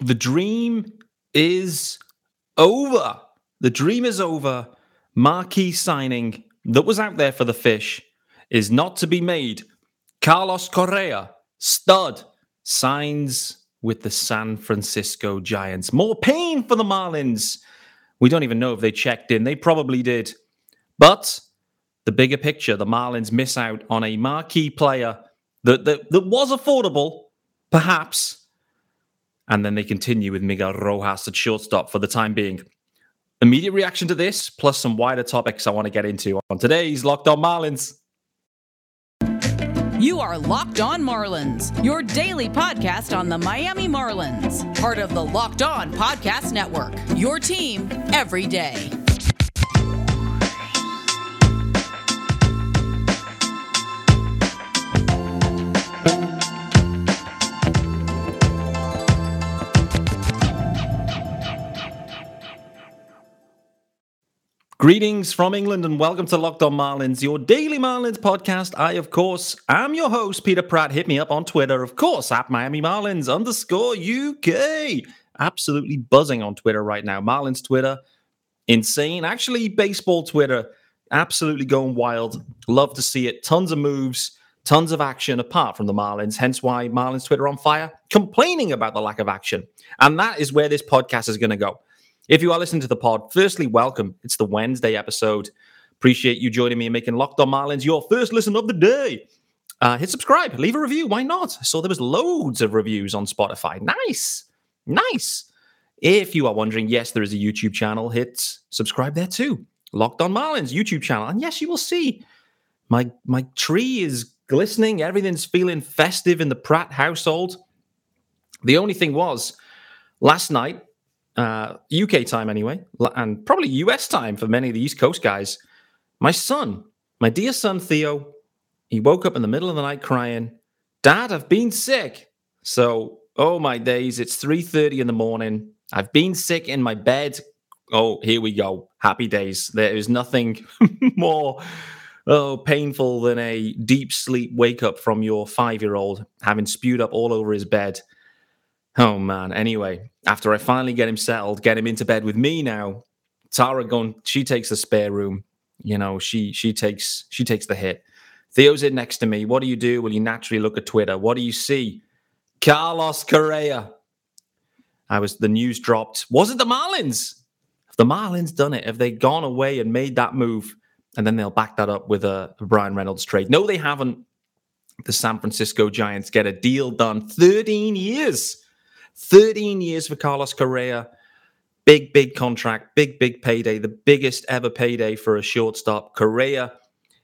the dream is over. The dream is over. Marquee signing that was out there for the fish is not to be made. Carlos Correa, stud, signs with the San Francisco Giants. More pain for the Marlins. We don't even know if they checked in. They probably did. But the bigger picture, the Marlins miss out on a marquee player that, that, that was affordable, perhaps. And then they continue with Miguel Rojas at shortstop for the time being. Immediate reaction to this, plus some wider topics I want to get into on today's Locked On Marlins. You are Locked On Marlins, your daily podcast on the Miami Marlins, part of the Locked On Podcast Network. Your team every day. Greetings from England and welcome to Locked On Marlins, your daily Marlins podcast. I, of course, am your host, Peter Pratt. Hit me up on Twitter, of course, at Miami Marlins underscore UK. Absolutely buzzing on Twitter right now. Marlins Twitter, insane. Actually, baseball Twitter, absolutely going wild. Love to see it. Tons of moves, tons of action apart from the Marlins. Hence why Marlins Twitter on fire, complaining about the lack of action. And that is where this podcast is going to go. If you are listening to the pod, firstly, welcome. It's the Wednesday episode. Appreciate you joining me and making Locked On Marlins your first listen of the day. Uh, hit subscribe, leave a review. Why not? I saw there was loads of reviews on Spotify. Nice, nice. If you are wondering, yes, there is a YouTube channel. Hit subscribe there too. Locked On Marlins YouTube channel, and yes, you will see my my tree is glistening. Everything's feeling festive in the Pratt household. The only thing was, last night uh, UK time anyway, and probably US time for many of the East Coast guys. My son, my dear son Theo, he woke up in the middle of the night crying, "Dad, I've been sick." So, oh my days, it's 3:30 in the morning. I've been sick in my bed. Oh, here we go. Happy days. There is nothing more oh painful than a deep sleep wake up from your 5-year-old having spewed up all over his bed Oh man. Anyway, after I finally get him settled, get him into bed with me now, Tara gone, she takes the spare room. You know, she she takes she takes the hit. Theo's in next to me. What do you do? Well, you naturally look at Twitter. What do you see? Carlos Correa. I was the news dropped. Was it the Marlins? Have the Marlins done it? Have they gone away and made that move? And then they'll back that up with a, Bryan Reynolds trade. No, they haven't. The San Francisco Giants get a deal done. 13 years 13 years for Carlos Correa. Big, big contract, big, big payday, the biggest ever payday for a shortstop. Correa,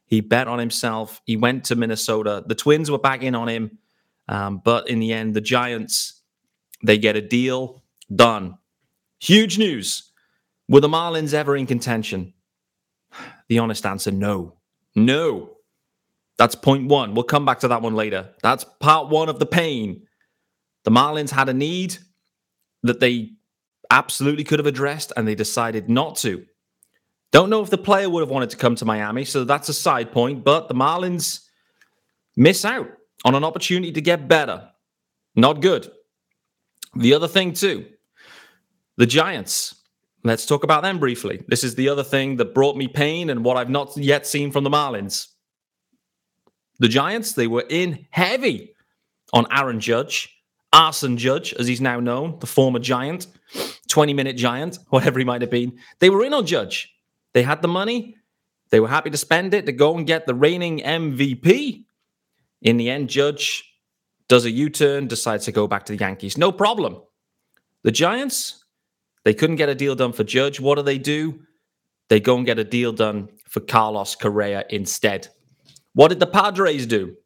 he bet on himself. He went to Minnesota. The Twins were back in on him. Um, but in the end, the Giants, they get a deal done. Huge news. Were the Marlins ever in contention? The honest answer no. No. That's point one. We'll come back to that one later. That's part one of the pain. The Marlins had a need that they absolutely could have addressed and they decided not to. Don't know if the player would have wanted to come to Miami, so that's a side point, but the Marlins miss out on an opportunity to get better. Not good. The other thing, too, the Giants. Let's talk about them briefly. This is the other thing that brought me pain and what I've not yet seen from the Marlins. The Giants, they were in heavy on Aaron Judge Arson Judge, as he's now known, the former giant, 20 minute giant, whatever he might have been. They were in on Judge. They had the money. They were happy to spend it to go and get the reigning MVP. In the end, Judge does a U turn, decides to go back to the Yankees. No problem. The Giants, they couldn't get a deal done for Judge. What do they do? They go and get a deal done for Carlos Correa instead. What did the Padres do?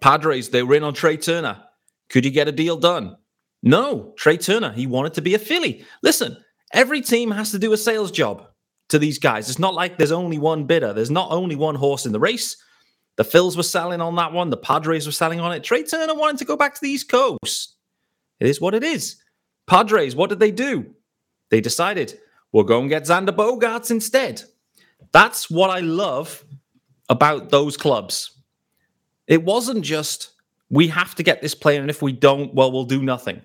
Padres, they were in on Trey Turner. Could you get a deal done? No, Trey Turner, he wanted to be a Philly. Listen, every team has to do a sales job to these guys. It's not like there's only one bidder, there's not only one horse in the race. The Phils were selling on that one, the Padres were selling on it. Trey Turner wanted to go back to the East Coast. It is what it is. Padres, what did they do? They decided we'll go and get Xander Bogaerts instead. That's what I love about those clubs. It wasn't just we have to get this player, and if we don't, well, we'll do nothing.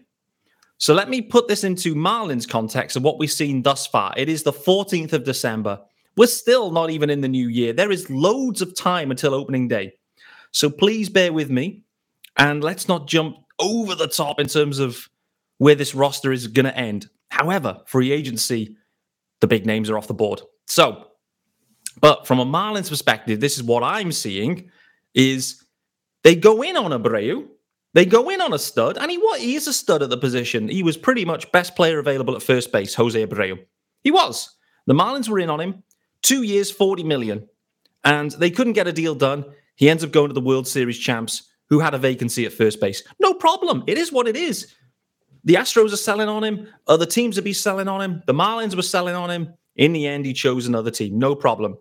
So let me put this into Marlins context of what we've seen thus far. It is the 14th of December. We're still not even in the new year. There is loads of time until opening day. So please bear with me and let's not jump over the top in terms of where this roster is going to end. However, free agency, the big names are off the board. So, but from a Marlins perspective, this is what I'm seeing is they go in on Abreu, they go in on a stud, and he what he is a stud at the position. He was pretty much best player available at first base, Jose Abreu. He was. The Marlins were in on him, two years, 40 million. And they couldn't get a deal done. He ends up going to the World Series champs, who had a vacancy at first base. No problem. It is what it is. The Astros are selling on him. Other teams would be selling on him. The Marlins were selling on him. In the end, he chose another team. No problem.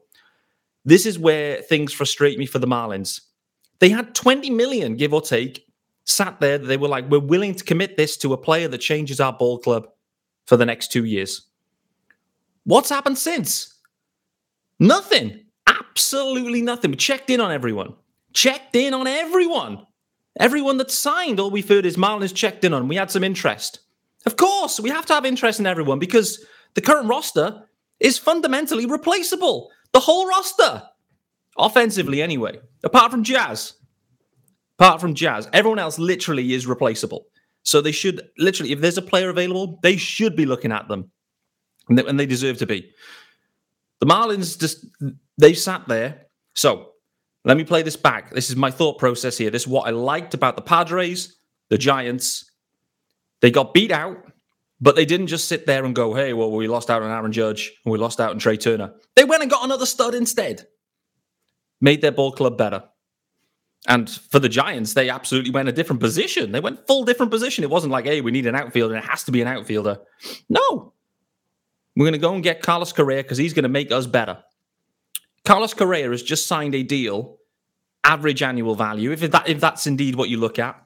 This is where things frustrate me for the Marlins. They had 20 million, give or take, sat there. They were like, we're willing to commit this to a player that changes our ball club for the next two years. What's happened since? Nothing. Absolutely nothing. We checked in on everyone. Checked in on everyone. Everyone that signed, all we've heard is Marlins checked in on. We had some interest. Of course, we have to have interest in everyone because the current roster is fundamentally replaceable. The whole roster, offensively, anyway, apart from Jazz. Apart from Jazz, everyone else literally is replaceable. So they should literally, if there's a player available, they should be looking at them, and they, and they deserve to be. The Marlins just they sat there. So let me play this back. This is my thought process here. This is what I liked about the Padres, the Giants. They got beat out, but they didn't just sit there and go, hey, well, we lost out on Aaron Judge and we lost out on Trey Turner. They went and got another stud instead, made their ball club better. And for the Giants, they absolutely went a different position. They went full different position. It wasn't like, hey, we need an outfielder. And it has to be an outfielder. No. We're going to go and get Carlos Correa because he's going to make us better. Carlos Correa has just signed a deal, average annual value, if that if that's indeed what you look at,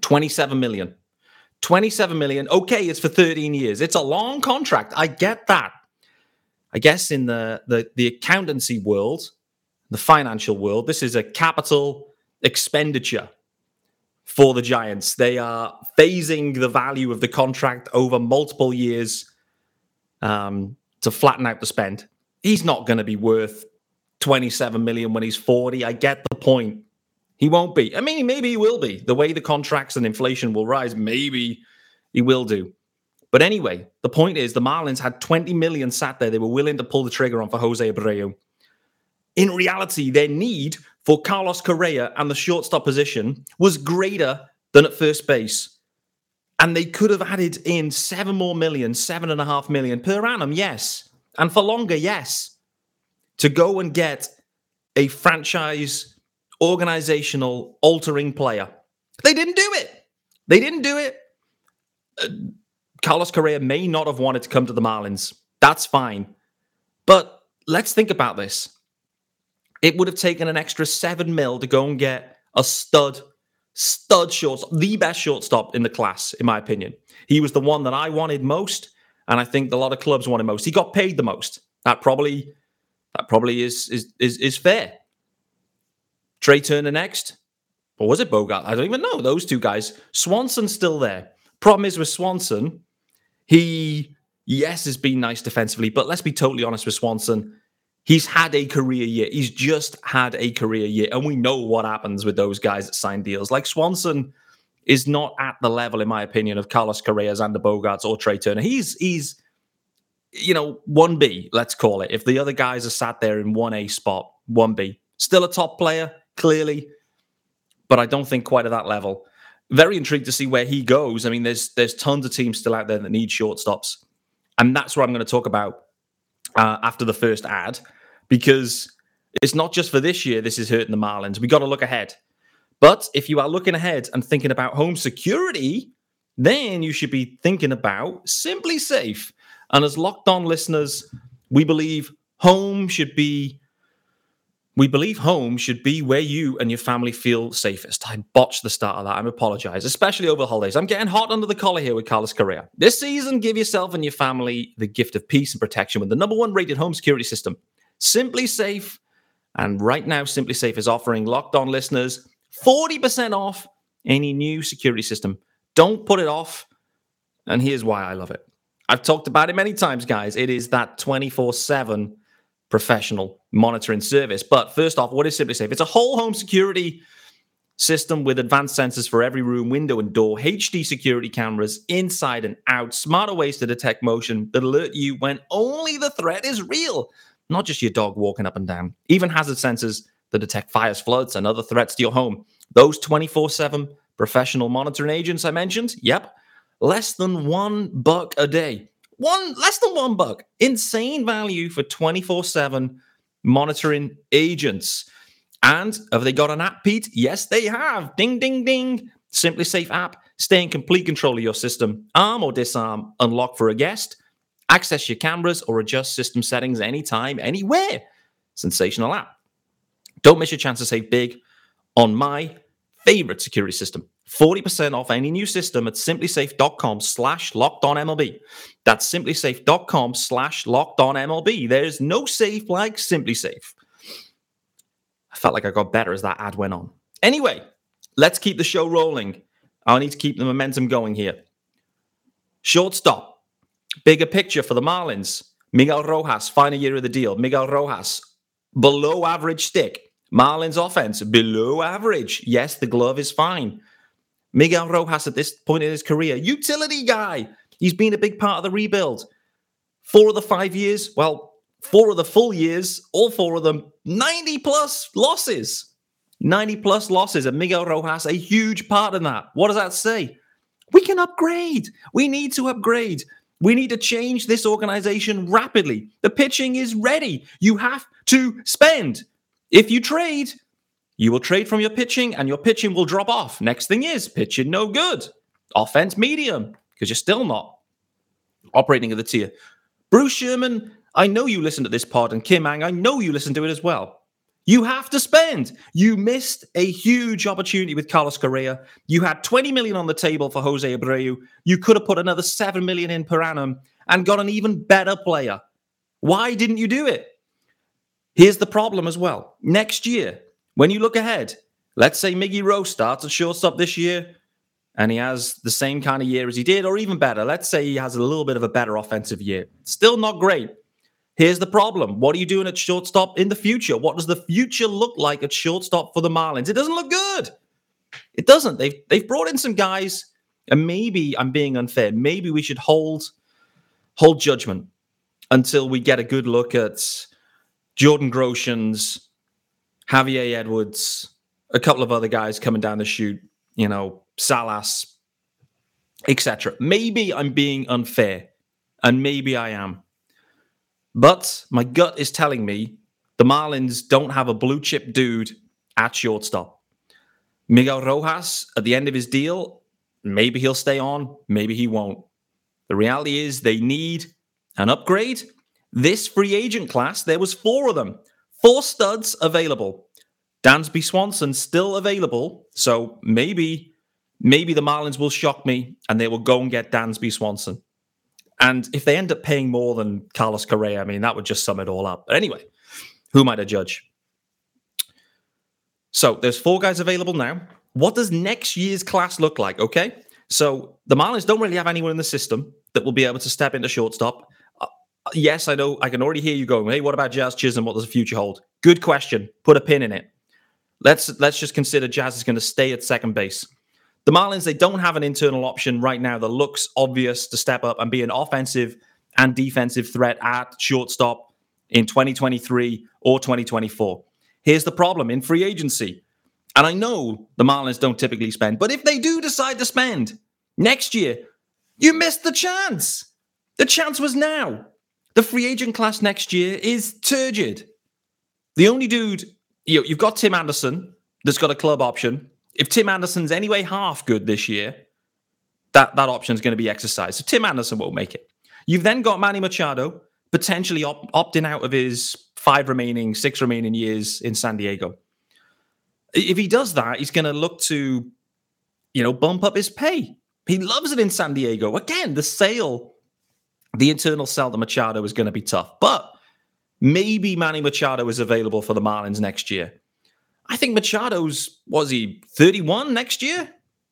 27 million. 27 million. Okay, it's for 13 years. It's a long contract. I get that. I guess in the the, the accountancy world, the financial world, this is a capital expenditure for the Giants. They are phasing the value of the contract over multiple years um, to flatten out the spend. He's not going to be worth 27 million when he's 40. I get the point. He won't be. I mean, maybe he will be. The way the contracts and inflation will rise, maybe he will do. But anyway, the point is the Marlins had 20 million sat there. They were willing to pull the trigger on for Jose Abreu. In reality, their need for Carlos Correa and the shortstop position was greater than at first base. And they could have added in seven more million, seven and a half million per annum, yes. And for longer, yes to go and get a franchise organizational altering player. They didn't do it. They didn't do it. Uh, Carlos Correa may not have wanted to come to the Marlins. That's fine. But let's think about this. It would have taken an extra seven mil to go and get a stud, stud shortstop, the best shortstop in the class, in my opinion. He was the one that I wanted most, and I think a lot of clubs wanted most. He got paid the most. That probably that probably is is is, is fair. Trey Turner next. Or was it Bogart? I don't even know. Those two guys. Swanson's still there. Problem is with Swanson, he, yes, has been nice defensively, but let's be totally honest with Swanson. He's had a career year. He's just had a career year. And we know what happens with those guys that sign deals. Like Swanson is not at the level, in my opinion, of Carlos Correa, Xander Bogaerts or Trey Turner. He's he's you know, 1B, let's call it. If the other guys are sat there in 1A spot, 1B, still a top player, clearly, but I don't think quite at that level. Very intrigued to see where he goes. I mean, there's there's tons of teams still out there that need shortstops, and that's what I'm going to talk about uh, after the first ad, because it's not just for this year. This is hurting the Marlins. We got to look ahead. But if you are looking ahead and thinking about home security, then you should be thinking about SimpliSafe. And as locked on listeners, we believe home should be we believe home should be where you and your family feel safest. I botched the start of that. I apologize, especially over the holidays. I'm getting hot under the collar here with Carlos Correa. This season, give yourself and your family the gift of peace and protection with the number one rated home security system. SimpliSafe. And right now, SimpliSafe is offering locked on listeners 40% off any new security system. Don't put it off. And here's why I love it. I've talked about it many times, guys. It is that 24 7 professional monitoring service. But first off, what is Simply SimpliSafe? It's a whole home security system with advanced sensors for every room, window, and door, HD security cameras inside and out, smarter ways to detect motion that alert you when only the threat is real, not just your dog walking up and down. Even hazard sensors that detect fires, floods, and other threats to your home. Those 24 7 professional monitoring agents I mentioned, yep, less than one buck a day. One less than one buck. Insane value for 24 7 monitoring agents. And have they got an app, Pete? Yes, they have. Ding, ding, ding. SimpliSafe app. Stay in complete control of your system. Arm or disarm, unlock for a guest, access your cameras, or adjust system settings anytime, anywhere. Sensational app. Don't miss your chance to save big on my favorite security system. 40% off any new system at simplisafe.com slash locked on MLB. That's simplisafe.com slash locked on MLB. There's no safe like SimpliSafe. I felt like I got better as that ad went on. Anyway, let's keep the show rolling. I need to keep the momentum going here. Shortstop, bigger picture for the Marlins. Miguel Rojas, final year of the deal. Miguel Rojas, below average stick. Marlins offense, below average. Yes, the glove is fine. Miguel Rojas, at this point in his career, utility guy. He's been a big part of the rebuild. Four of the five years, well, four of the full years, all four of them, 90 plus losses. 90 plus losses. And Miguel Rojas, a huge part in that. What does that say? We can upgrade. We need to upgrade. We need to change this organization rapidly. The pitching is ready. You have to spend. If you trade, you will trade from your pitching and your pitching will drop off. Next thing is pitching no good. Offense medium because you're still not operating at the tier. Bruce Sherman, I know you listen to this pod, and Kim Ng, I know you listen to it as well. You have to spend. You missed a huge opportunity with Carlos Correa. You had 20 million on the table for Jose Abreu. You could have put another 7 million in per annum and got an even better player. Why didn't you do it? Here's the problem as well. Next year, when you look ahead, let's say Miggy Rose starts at shortstop this year and he has the same kind of year as he did, or even better. Let's say he has a little bit of a better offensive year. Still not great. Here's the problem. What are you doing at shortstop in the future? What does the future look like at shortstop for the Marlins? It doesn't look good. It doesn't. They've they've brought in some guys, and maybe I'm being unfair. Maybe we should hold hold judgment until we get a good look at Jordan Groshans, Xavier Edwards, a couple of other guys coming down the chute, you know, Salas, etc. Maybe I'm being unfair, and maybe I am. But my gut is telling me the Marlins don't have a blue chip dude at shortstop. Miguel Rojas, at the end of his deal, maybe he'll stay on, maybe he won't. The reality is they need an upgrade. This free agent class, there was four of them, four studs available. Dansby Swanson still available, so maybe maybe the Marlins will shock me and they will go and get Dansby Swanson. And if they end up paying more than Carlos Correa, I mean, that would just sum it all up. But anyway, who am I to judge? So there's four guys available now. What does next year's class look like? Okay. So the Marlins don't really have anyone in the system that will be able to step into shortstop. Yes, I know. I can already hear you going, hey, what about Jazz Chisholm? What does the future hold? Good question. Put a pin in it. Let's let's just consider Jazz is going to stay at second base. The Marlins, they don't have an internal option right now that looks obvious to step up and be an offensive and defensive threat at shortstop in 2023 or 2024. Here's the problem in free agency. And I know the Marlins don't typically spend, but if they do decide to spend next year, you missed the chance. The chance was now. The free agent class next year is turgid. The only dude, you know, you've got Tim Anderson that's got a club option if Tim Anderson's anyway half good this year, that, that option is going to be exercised. So Tim Anderson won't make it. You've then got Manny Machado potentially op- opting out of his five remaining, six remaining years in San Diego. If he does that, he's going to look to, you know, bump up his pay. He loves it in San Diego. Again, the sale, the internal sell to Machado is going to be tough, but maybe Manny Machado is available for the Marlins next year. I think Machado's was he 31 next year?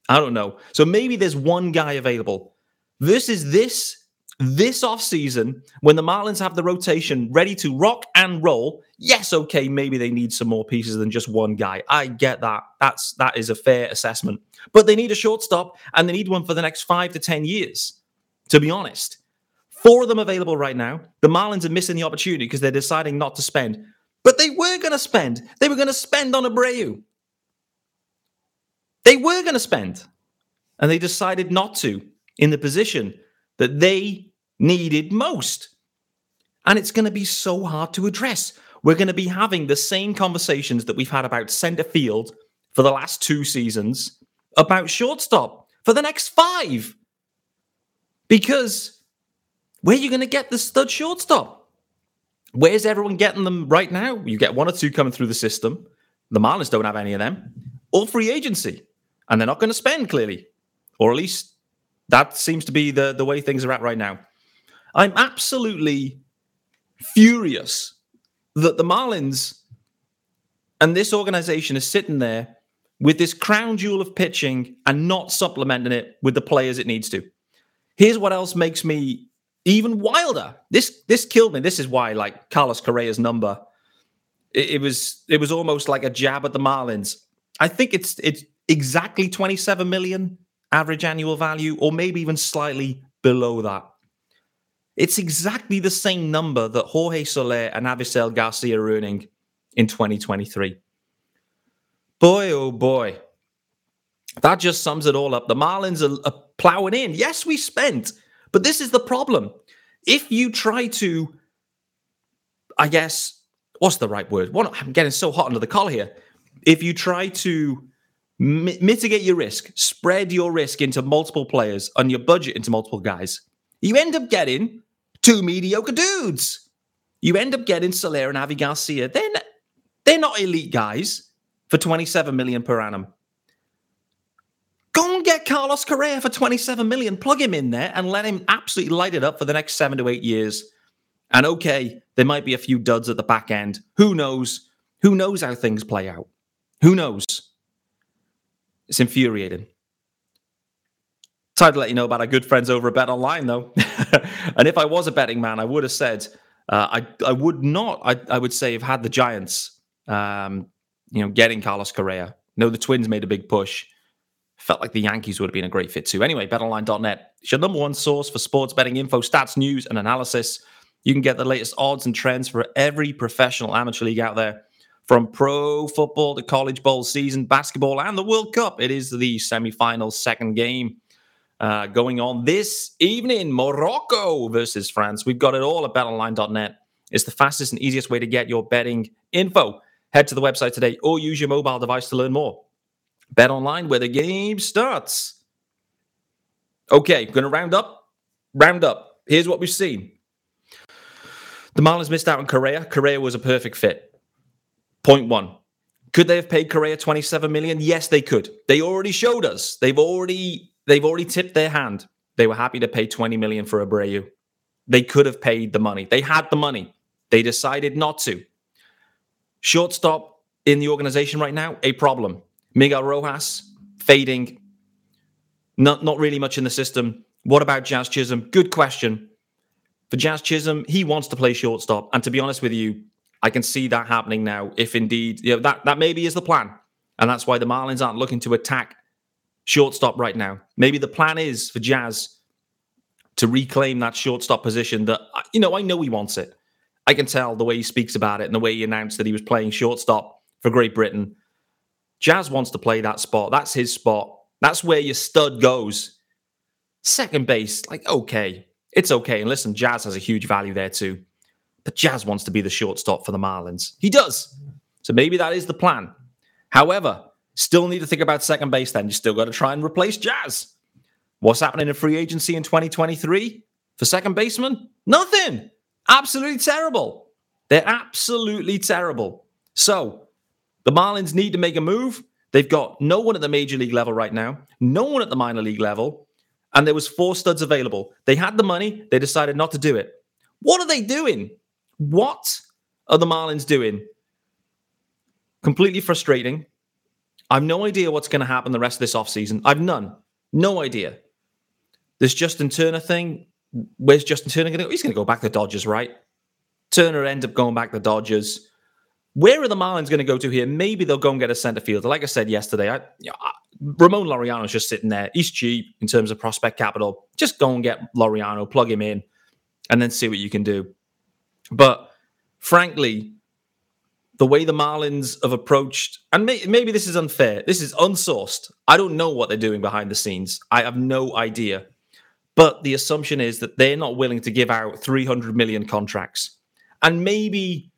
I don't know. So maybe there's one guy available versus this this offseason when the Marlins have the rotation ready to rock and roll. Yes, okay, maybe they need some more pieces than just one guy. I get that. That's that is a fair assessment. But they need a shortstop and they need one for the next 5 to 10 years. To be honest, four of them available right now. The Marlins are missing the opportunity because they're deciding not to spend. But they were going to spend. They were going to spend on Abreu. They were going to spend. And they decided not to in the position that they needed most. And it's going to be so hard to address. We're going to be having the same conversations that we've had about center field for the last two seasons, about shortstop for the next five. Because where are you going to get the stud shortstop? Where's everyone getting them right now? You get one or two coming through the system. The Marlins don't have any of them. All free agency. And they're not going to spend, clearly. Or at least that seems to be the, the way things are at right now. I'm absolutely furious that the Marlins and this organization is sitting there with this crown jewel of pitching and not supplementing it with the players it needs to. Here's what else makes me even wilder. This this killed me. This is why, like Carlos Correa's number, it, it was it was almost like a jab at the Marlins. I think it's it's exactly 27 million average annual value, or maybe even slightly below that. It's exactly the same number that Jorge Soler and Avisail Garcia are earning in 2023. Boy, oh boy. That just sums it all up. The Marlins are, are plowing in. Yes, we spent, but this is the problem. If you try to, I guess, what's the right word? What, I'm getting so hot under the collar here. If you try to mi- mitigate your risk, spread your risk into multiple players and your budget into multiple guys, you end up getting two mediocre dudes. You end up getting Soler and Avi Garcia. They're not, they're not elite guys for 27 million per annum. Carlos Correa for 27 million. Plug him in there and let him absolutely light it up for the next seven to eight years. And okay, there might be a few duds at the back end. Who knows? Who knows how things play out? Who knows? It's infuriating. Time to let you know about our good friends over at Bet Online, though. and if I was a betting man, I would have said uh, I I would not. I, I would say have had the Giants, um, you know, getting Carlos Correa. No, the Twins made a big push. Felt like the Yankees would have been a great fit too. Anyway, betonline.net is your number one source for sports betting info, stats, news, and analysis. You can get the latest odds and trends for every professional amateur league out there. From pro football to college bowl season, basketball, and the World Cup, it is the semifinal second game uh, going on this evening. Morocco versus France. We've got it all at betonline.net. It's the fastest and easiest way to get your betting info. Head to the website today or use your mobile device to learn more. Bet online where the game starts. Okay, going to round up. Round up. Here's what we've seen. The Marlins missed out on Correa. Correa was a perfect fit. Point one. Could they have paid Correa 27 million? Yes, they could. They already showed us. They've already they've already tipped their hand. They were happy to pay 20 million for Abreu. They could have paid the money. They had the money. They decided not to. Shortstop in the organization right now, a problem. Miguel Rojas fading. Not not really much in the system. What about Jazz Chisholm? Good question. For Jazz Chisholm, he wants to play shortstop. And to be honest with you, I can see that happening now. If indeed, you know, that that maybe is the plan, and that's why the Marlins aren't looking to attack shortstop right now. Maybe the plan is for Jazz to reclaim that shortstop position. That you know, I know he wants it. I can tell the way he speaks about it and the way he announced that he was playing shortstop for Great Britain. Jazz wants to play that spot. That's his spot. That's where your stud goes. Second base, like okay, it's okay. And listen, Jazz has a huge value there too. But Jazz wants to be the shortstop for the Marlins. He does. So maybe that is the plan. However, still need to think about second base then. You still got to try and replace Jazz. What's happening in free agency in 2023 for second baseman? Nothing. Absolutely terrible. They're absolutely terrible. So the Marlins need to make a move. They've got no one at the major league level right now, no one at the minor league level, and there was four studs available. They had the money, they decided not to do it. What are they doing? What are the Marlins doing? Completely frustrating. I've no idea what's going to happen the rest of this offseason. I've none. No idea. This Justin Turner thing, where's Justin Turner going to go? He's going to go back to Dodgers, right? Turner end up going back to Dodgers. Where are the Marlins going to go to here? Maybe they'll go and get a center fielder. Like I said yesterday, I, you know, Ramon Laureano's just sitting there. He's cheap in terms of prospect capital. Just go and get Laureano, plug him in, and then see what you can do. But frankly, the way the Marlins have approached, and may, maybe this is unfair, this is unsourced. I don't know what they're doing behind the scenes. I have no idea. But the assumption is that they're not willing to give out 300 million contracts. And maybe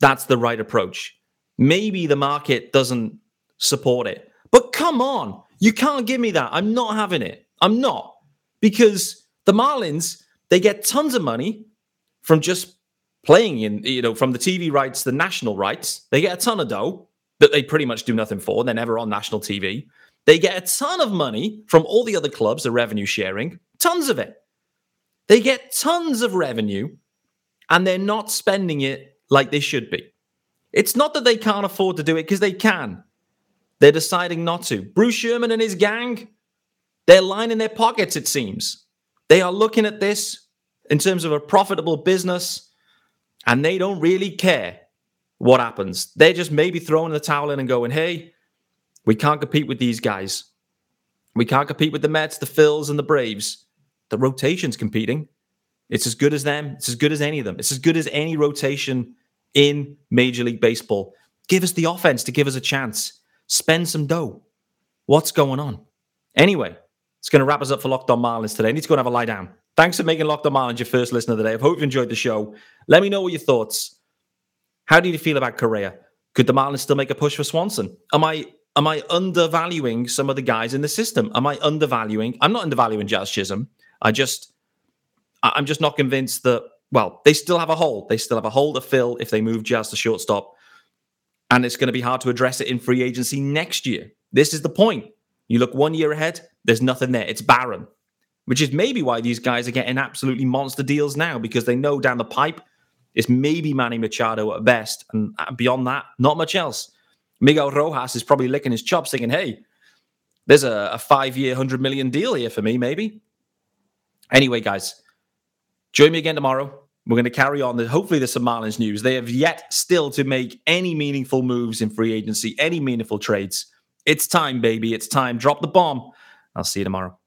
that's the right approach. Maybe the market doesn't support it. But come on, you can't give me that. I'm not having it. I'm not. Because the Marlins, they get tons of money from just playing in, you know, from the TV rights, the national rights. They get a ton of dough that they pretty much do nothing for. They're never on national TV. They get a ton of money from all the other clubs, the revenue sharing, tons of it. They get tons of revenue and they're not spending it like they should be. It's not that they can't afford to do it because they can. They're deciding not to. Bruce Sherman and his gang, they're lining their pockets, it seems. They are looking at this in terms of a profitable business and they don't really care what happens. They're just maybe throwing the towel in and going, hey, we can't compete with these guys. We can't compete with the Mets, the Phils, and the Braves. The rotation's competing. It's as good as them. It's as good as any of them. It's as good as any rotation in Major League Baseball. Give us the offense to give us a chance. Spend some dough. What's going on? Anyway, it's going to wrap us up for Locked On Marlins today. I need to go and have a lie down. Thanks for making Locked On Marlins your first listener today. I hope you enjoyed the show. Let me know what your thoughts. How do you feel about Correa? Could the Marlins still make a push for Swanson? Am I am I undervaluing some of the guys in the system? Am I undervaluing? I'm not undervaluing Jazz Chisholm. I just I'm just not convinced that, well, they still have a hole. They still have a hole to fill if they move Jazz to shortstop. And it's going to be hard to address it in free agency next year. This is the point. You look one year ahead, there's nothing there. It's barren, which is maybe why these guys are getting absolutely monster deals now because they know down the pipe it's maybe Manny Machado at best. And uh, beyond that, not much else. Miguel Rojas is probably licking his chops thinking, hey, there's a, a five year, 100 million deal here for me, maybe. Anyway, guys, Join me again tomorrow. We're going to carry on. Hopefully, there's some Marlins news. They have yet still to make any meaningful moves in free agency, any meaningful trades. It's time, baby. It's time. Drop the bomb. I'll see you tomorrow.